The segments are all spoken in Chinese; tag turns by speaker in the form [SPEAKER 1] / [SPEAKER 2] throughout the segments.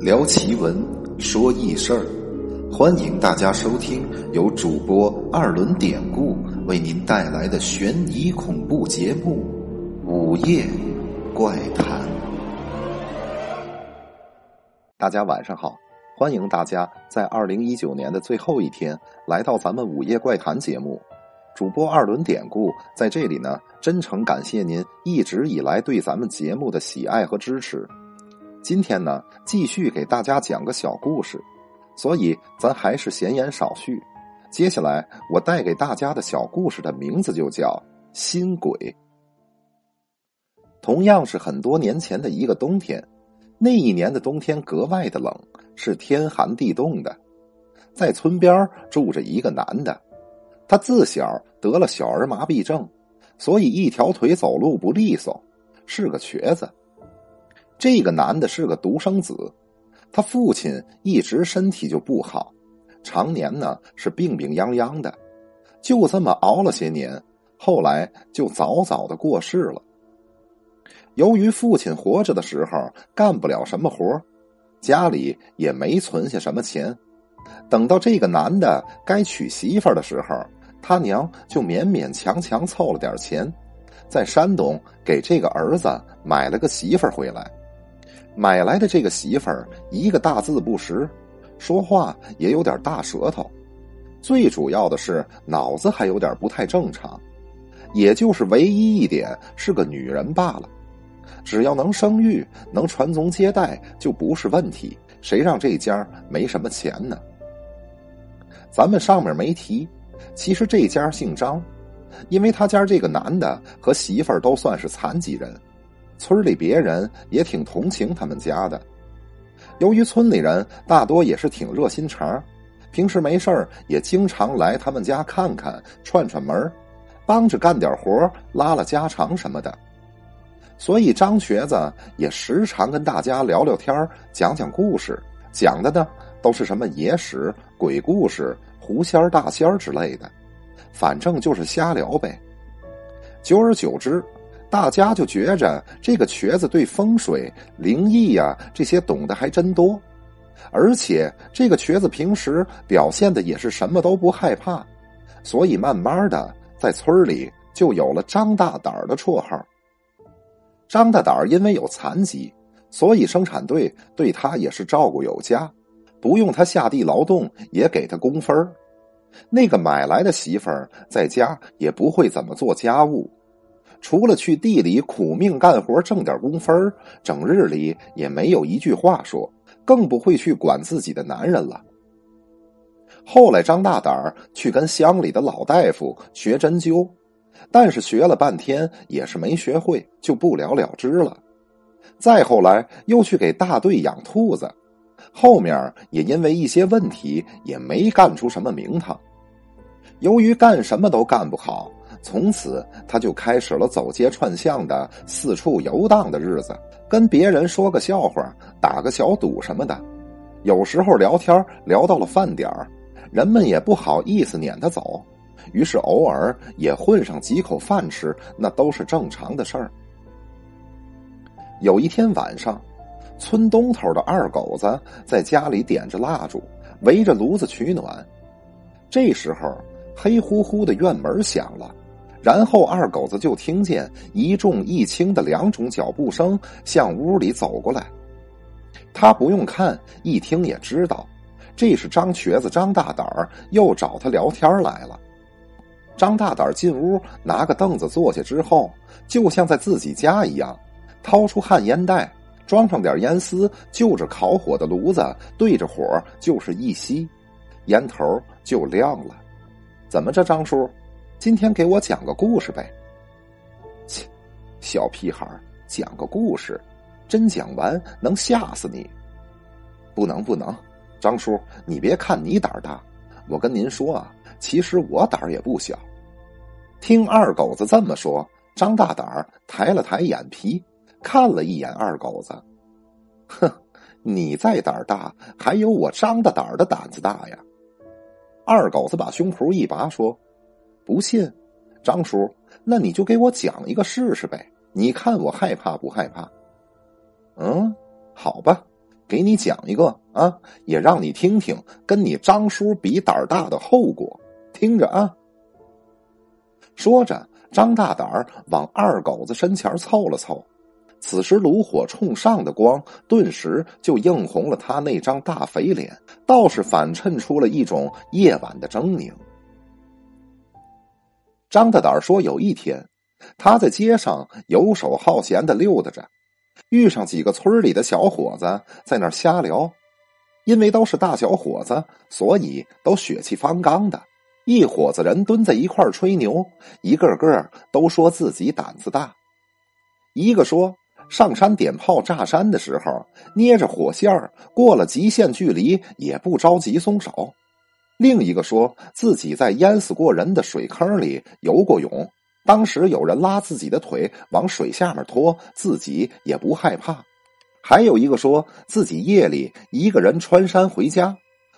[SPEAKER 1] 聊奇闻，说异事儿，欢迎大家收听由主播二轮典故为您带来的悬疑恐怖节目《午夜怪谈》。大家晚上好，欢迎大家在二零一九年的最后一天来到咱们《午夜怪谈》节目。主播二轮典故在这里呢，真诚感谢您一直以来对咱们节目的喜爱和支持。今天呢，继续给大家讲个小故事，所以咱还是闲言少叙。接下来我带给大家的小故事的名字就叫《新鬼》。同样是很多年前的一个冬天，那一年的冬天格外的冷，是天寒地冻的。在村边住着一个男的。他自小得了小儿麻痹症，所以一条腿走路不利索，是个瘸子。这个男的是个独生子，他父亲一直身体就不好，常年呢是病病殃殃的，就这么熬了些年，后来就早早的过世了。由于父亲活着的时候干不了什么活家里也没存下什么钱，等到这个男的该娶媳妇的时候。他娘就勉勉强强凑了点钱，在山东给这个儿子买了个媳妇儿回来。买来的这个媳妇儿一个大字不识，说话也有点大舌头，最主要的是脑子还有点不太正常，也就是唯一一点是个女人罢了。只要能生育、能传宗接代，就不是问题。谁让这家没什么钱呢？咱们上面没提。其实这家姓张，因为他家这个男的和媳妇儿都算是残疾人，村里别人也挺同情他们家的。由于村里人大多也是挺热心肠，平时没事也经常来他们家看看、串串门帮着干点活拉拉家常什么的。所以张瘸子也时常跟大家聊聊天讲讲故事，讲的呢都是什么野史、鬼故事。狐仙、大仙之类的，反正就是瞎聊呗。久而久之，大家就觉着这个瘸子对风水、灵异呀这些懂得还真多，而且这个瘸子平时表现的也是什么都不害怕，所以慢慢的在村里就有了张大胆儿的绰号。张大胆儿因为有残疾，所以生产队对他也是照顾有加。不用他下地劳动，也给他工分那个买来的媳妇儿在家也不会怎么做家务，除了去地里苦命干活挣点工分整日里也没有一句话说，更不会去管自己的男人了。后来张大胆儿去跟乡里的老大夫学针灸，但是学了半天也是没学会，就不了了之了。再后来又去给大队养兔子。后面也因为一些问题，也没干出什么名堂。由于干什么都干不好，从此他就开始了走街串巷的四处游荡的日子，跟别人说个笑话，打个小赌什么的。有时候聊天聊到了饭点，人们也不好意思撵他走，于是偶尔也混上几口饭吃，那都是正常的事儿。有一天晚上。村东头的二狗子在家里点着蜡烛，围着炉子取暖。这时候，黑乎乎的院门响了，然后二狗子就听见一重一轻的两种脚步声向屋里走过来。他不用看，一听也知道，这是张瘸子张大胆儿又找他聊天来了。张大胆儿进屋，拿个凳子坐下之后，就像在自己家一样，掏出旱烟袋。装上点烟丝，就着烤火的炉子，对着火就是一吸，烟头就亮了。怎么着，张叔，今天给我讲个故事呗？切，小屁孩讲个故事，真讲完能吓死你。不能不能，张叔，你别看你胆儿大，我跟您说啊，其实我胆儿也不小。听二狗子这么说，张大胆儿抬了抬眼皮。看了一眼二狗子，哼，你再胆儿大，还有我张大胆儿的胆子大呀！二狗子把胸脯一拔，说：“不信，张叔，那你就给我讲一个试试呗，你看我害怕不害怕？”嗯，好吧，给你讲一个啊，也让你听听跟你张叔比胆儿大的后果。听着啊。说着，张大胆儿往二狗子身前凑了凑。此时炉火冲上的光，顿时就映红了他那张大肥脸，倒是反衬出了一种夜晚的狰狞。张大胆说：“有一天，他在街上游手好闲的溜达着，遇上几个村里的小伙子在那儿瞎聊。因为都是大小伙子，所以都血气方刚的。一伙子人蹲在一块吹牛，一个个都说自己胆子大。一个说。”上山点炮炸山的时候，捏着火线过了极限距离也不着急松手。另一个说自己在淹死过人的水坑里游过泳，当时有人拉自己的腿往水下面拖，自己也不害怕。还有一个说自己夜里一个人穿山回家，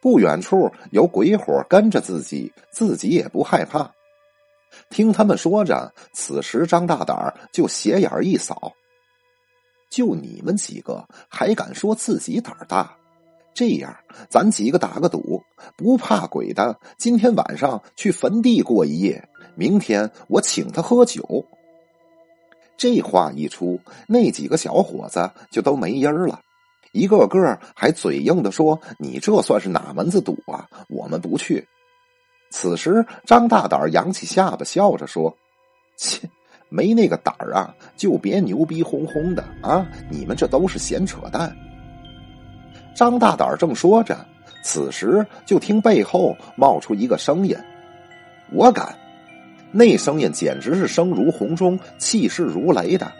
[SPEAKER 1] 不远处有鬼火跟着自己，自己也不害怕。听他们说着，此时张大胆就斜眼一扫。就你们几个还敢说自己胆大？这样，咱几个打个赌，不怕鬼的，今天晚上去坟地过一夜，明天我请他喝酒。这话一出，那几个小伙子就都没音儿了，一个个还嘴硬的说：“你这算是哪门子赌啊？我们不去。”此时，张大胆扬起下巴，笑着说：“切。”没那个胆儿啊，就别牛逼哄哄的啊！你们这都是闲扯淡。张大胆正说着，此时就听背后冒出一个声音：“我敢！”那声音简直是声如洪钟，气势如雷的。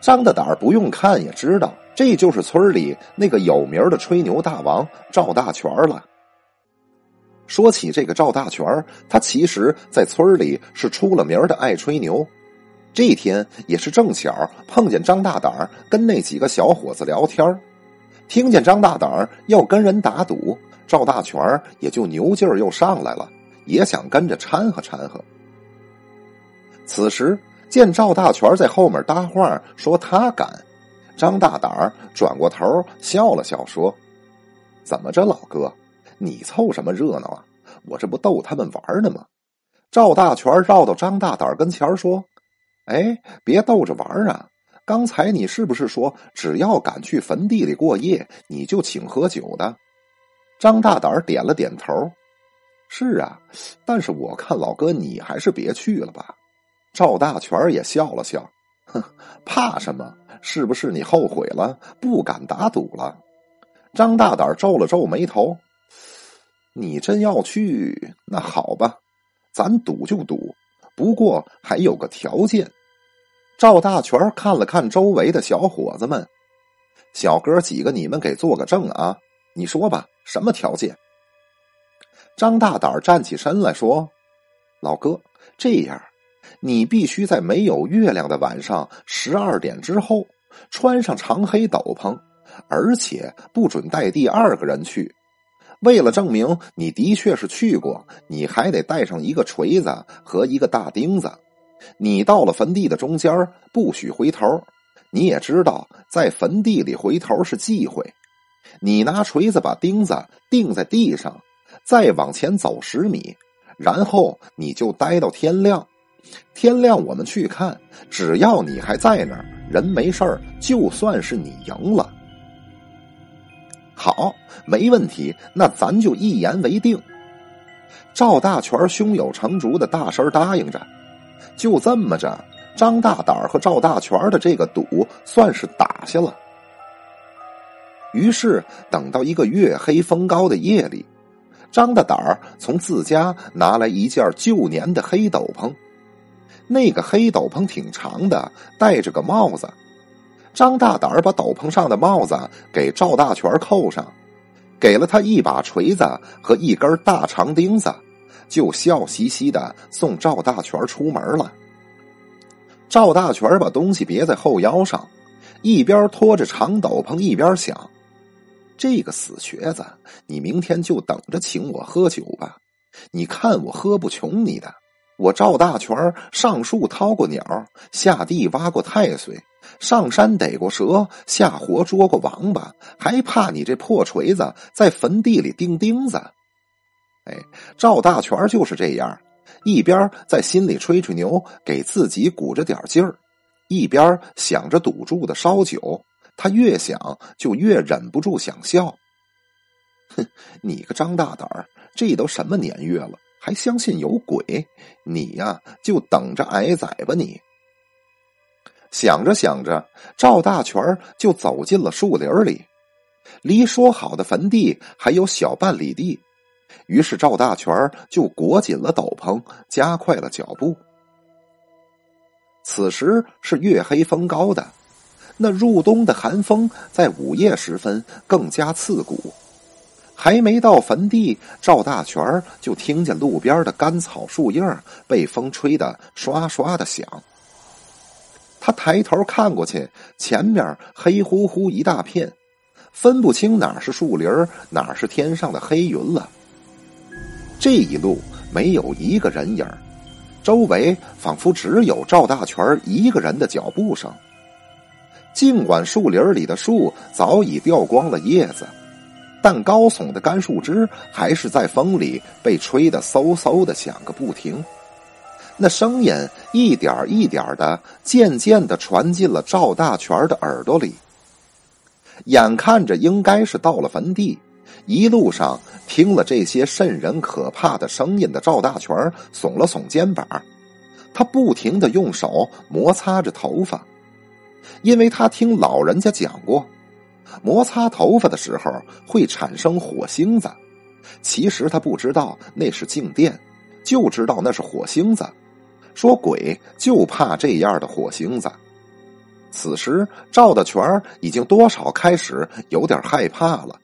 [SPEAKER 1] 张大胆不用看也知道，这就是村里那个有名的吹牛大王赵大全了。说起这个赵大全，他其实在村里是出了名的爱吹牛。这天也是正巧碰见张大胆跟那几个小伙子聊天听见张大胆要跟人打赌，赵大全也就牛劲儿又上来了，也想跟着掺和掺和。此时见赵大全在后面搭话说他敢，张大胆转过头笑了笑说：“怎么着，老哥，你凑什么热闹啊？我这不逗他们玩呢吗？”赵大全绕到张大胆跟前说。哎，别逗着玩啊！刚才你是不是说，只要敢去坟地里过夜，你就请喝酒的？张大胆点了点头。是啊，但是我看老哥你还是别去了吧。赵大全也笑了笑，哼，怕什么？是不是你后悔了，不敢打赌了？张大胆皱了皱眉头。你真要去，那好吧，咱赌就赌，不过还有个条件。赵大全看了看周围的小伙子们，小哥几个，你们给做个证啊！你说吧，什么条件？张大胆站起身来说：“老哥，这样，你必须在没有月亮的晚上十二点之后，穿上长黑斗篷，而且不准带第二个人去。为了证明你的确是去过，你还得带上一个锤子和一个大钉子。”你到了坟地的中间，不许回头。你也知道，在坟地里回头是忌讳。你拿锤子把钉子钉在地上，再往前走十米，然后你就待到天亮。天亮我们去看，只要你还在那儿，人没事儿，就算是你赢了。好，没问题，那咱就一言为定。赵大全胸有成竹的大声答应着。就这么着，张大胆和赵大全的这个赌算是打下了。于是，等到一个月黑风高的夜里，张大胆儿从自家拿来一件旧年的黑斗篷。那个黑斗篷挺长的，戴着个帽子。张大胆儿把斗篷上的帽子给赵大全扣上，给了他一把锤子和一根大长钉子。就笑嘻嘻的送赵大全出门了。赵大全把东西别在后腰上，一边拖着长斗篷，一边想：“这个死瘸子，你明天就等着请我喝酒吧！你看我喝不穷你的，我赵大全上树掏过鸟，下地挖过太岁，上山逮过蛇，下河捉过王八，还怕你这破锤子在坟地里钉钉子？哎，赵大全就是这样，一边在心里吹吹牛，给自己鼓着点劲儿，一边想着赌注的烧酒。他越想就越忍不住想笑。哼，你个张大胆儿，这都什么年月了？还相信有鬼？你呀，就等着挨宰吧！你想着想着，赵大全就走进了树林里，离说好的坟地还有小半里地。于是赵大全就裹紧了斗篷，加快了脚步。此时是月黑风高的，那入冬的寒风在午夜时分更加刺骨。还没到坟地，赵大全就听见路边的干草树叶被风吹得刷刷的响。他抬头看过去，前面黑乎乎一大片，分不清哪是树林哪是天上的黑云了。这一路没有一个人影周围仿佛只有赵大全一个人的脚步声。尽管树林里的树早已掉光了叶子。但高耸的干树枝还是在风里被吹得嗖嗖的响个不停，那声音一点一点的，渐渐的传进了赵大全的耳朵里。眼看着应该是到了坟地，一路上听了这些渗人可怕的声音的赵大全耸了耸肩膀，他不停的用手摩擦着头发，因为他听老人家讲过。摩擦头发的时候会产生火星子，其实他不知道那是静电，就知道那是火星子。说鬼就怕这样的火星子。此时赵大全已经多少开始有点害怕了，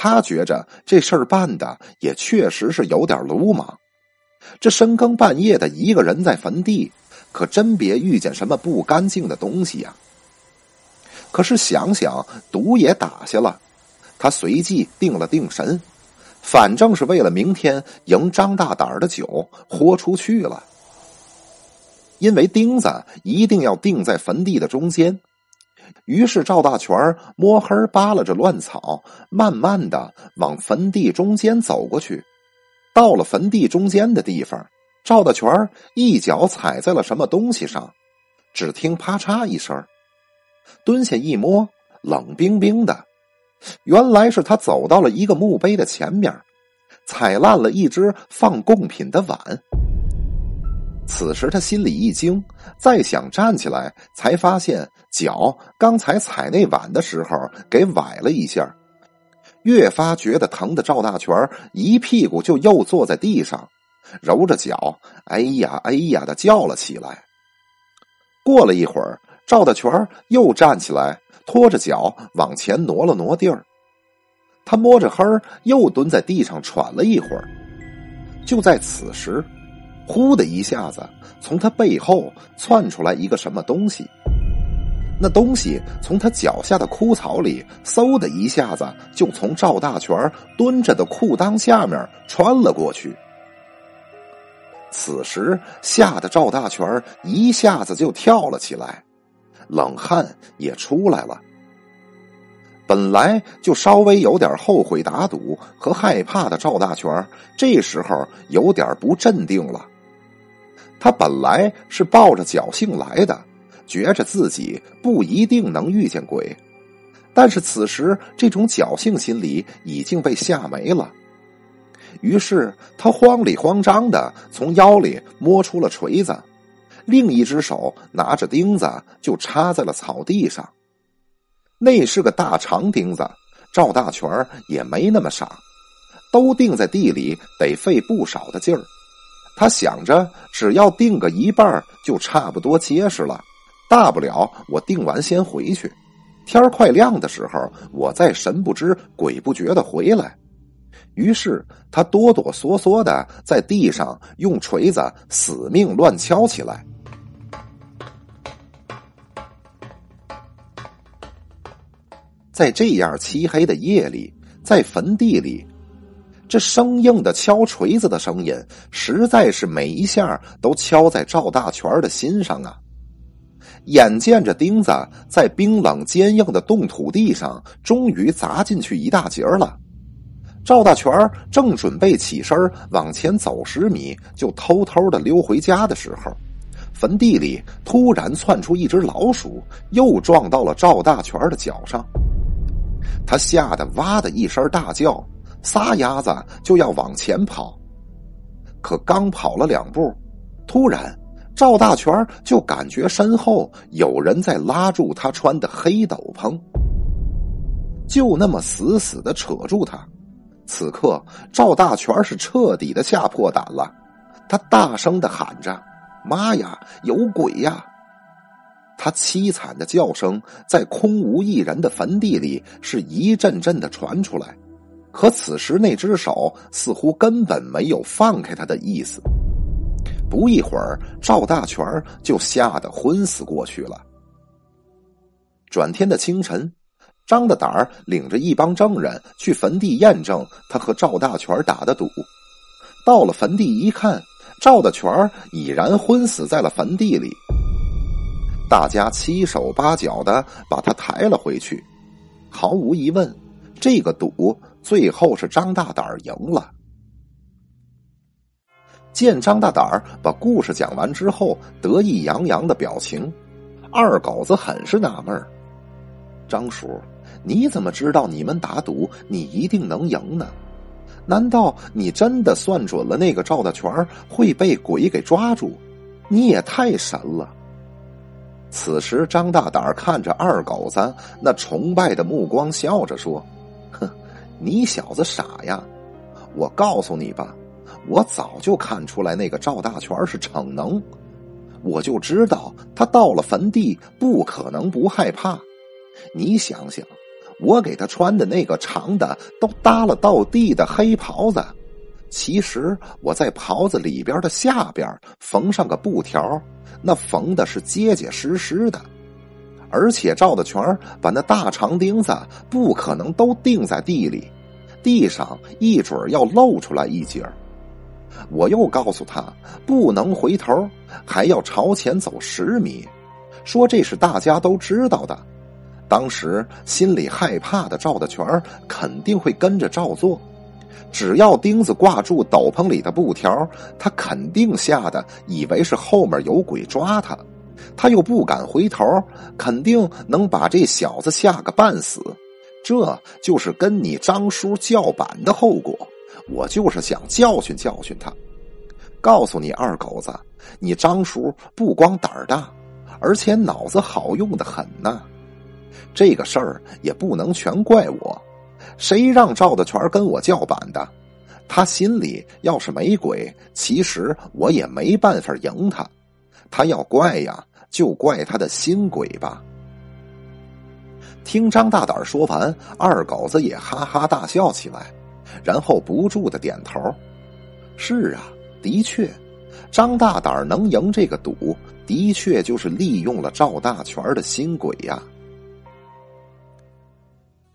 [SPEAKER 1] 他觉着这事儿办的也确实是有点鲁莽。这深更半夜的一个人在坟地，可真别遇见什么不干净的东西呀。可是想想毒也打下了，他随即定了定神，反正是为了明天赢张大胆的酒，豁出去了。因为钉子一定要钉在坟地的中间，于是赵大全摸黑扒拉着乱草，慢慢的往坟地中间走过去。到了坟地中间的地方，赵大全一脚踩在了什么东西上，只听啪嚓一声。蹲下一摸，冷冰冰的，原来是他走到了一个墓碑的前面，踩烂了一只放贡品的碗。此时他心里一惊，再想站起来，才发现脚刚才踩那碗的时候给崴了一下，越发觉得疼的赵大全一屁股就又坐在地上，揉着脚，哎呀哎呀的叫了起来。过了一会儿。赵大全又站起来，拖着脚往前挪了挪地儿。他摸着黑，又蹲在地上喘了一会儿。就在此时，呼的一下子，从他背后窜出来一个什么东西。那东西从他脚下的枯草里，嗖的一下子就从赵大全蹲着的裤裆下面穿了过去。此时，吓得赵大全一下子就跳了起来。冷汗也出来了。本来就稍微有点后悔打赌和害怕的赵大全，这时候有点不镇定了。他本来是抱着侥幸来的，觉着自己不一定能遇见鬼，但是此时这种侥幸心理已经被吓没了。于是他慌里慌张的从腰里摸出了锤子。另一只手拿着钉子，就插在了草地上。那是个大长钉子，赵大全也没那么傻，都钉在地里得费不少的劲儿。他想着，只要钉个一半，就差不多结实了。大不了我钉完先回去，天快亮的时候，我再神不知鬼不觉的回来。于是他哆哆嗦嗦的在地上用锤子死命乱敲起来。在这样漆黑的夜里，在坟地里，这生硬的敲锤子的声音，实在是每一下都敲在赵大全的心上啊！眼见着钉子在冰冷坚硬的冻土地上，终于砸进去一大截了。赵大全正准备起身往前走十米，就偷偷的溜回家的时候，坟地里突然窜出一只老鼠，又撞到了赵大全的脚上。他吓得哇的一声大叫。撒丫子就要往前跑，可刚跑了两步，突然赵大全就感觉身后有人在拉住他穿的黑斗篷，就那么死死的扯住他。此刻赵大全是彻底的吓破胆了，他大声的喊着：“妈呀，有鬼呀！”他凄惨的叫声在空无一人的坟地里是一阵阵的传出来。可此时，那只手似乎根本没有放开他的意思。不一会儿，赵大全就吓得昏死过去了。转天的清晨，张大胆领着一帮证人去坟地验证他和赵大全打的赌。到了坟地一看，赵大全已然昏死在了坟地里。大家七手八脚的把他抬了回去。毫无疑问，这个赌。最后是张大胆赢了。见张大胆把故事讲完之后得意洋洋的表情，二狗子很是纳闷张叔，你怎么知道你们打赌你一定能赢呢？难道你真的算准了那个赵大全会被鬼给抓住？你也太神了！此时，张大胆看着二狗子那崇拜的目光，笑着说：“。”你小子傻呀！我告诉你吧，我早就看出来那个赵大全是逞能，我就知道他到了坟地不可能不害怕。你想想，我给他穿的那个长的都耷了到地的黑袍子，其实我在袍子里边的下边缝上个布条，那缝的是结结实实的。而且赵大全把那大长钉子不可能都钉在地里，地上一准要露出来一截我又告诉他不能回头，还要朝前走十米，说这是大家都知道的。当时心里害怕的赵大全肯定会跟着照做，只要钉子挂住斗篷里的布条，他肯定吓得以为是后面有鬼抓他。他又不敢回头，肯定能把这小子吓个半死。这就是跟你张叔叫板的后果。我就是想教训教训他，告诉你二狗子，你张叔不光胆儿大，而且脑子好用的很呐。这个事儿也不能全怪我，谁让赵大全跟我叫板的？他心里要是没鬼，其实我也没办法赢他。他要怪呀。就怪他的新鬼吧。听张大胆说完，二狗子也哈哈大笑起来，然后不住的点头：“是啊，的确，张大胆能赢这个赌，的确就是利用了赵大全的新鬼呀。”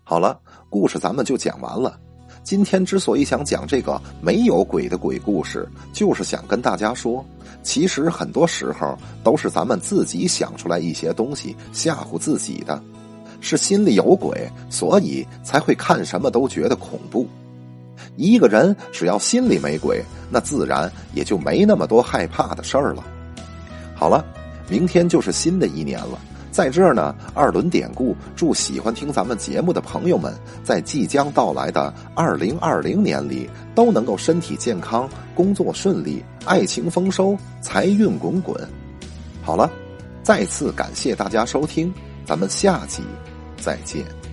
[SPEAKER 1] 好了，故事咱们就讲完了。今天之所以想讲这个没有鬼的鬼故事，就是想跟大家说，其实很多时候都是咱们自己想出来一些东西吓唬自己的，是心里有鬼，所以才会看什么都觉得恐怖。一个人只要心里没鬼，那自然也就没那么多害怕的事儿了。好了，明天就是新的一年了。在这儿呢，二轮典故祝喜欢听咱们节目的朋友们，在即将到来的二零二零年里，都能够身体健康、工作顺利、爱情丰收、财运滚滚。好了，再次感谢大家收听，咱们下集再见。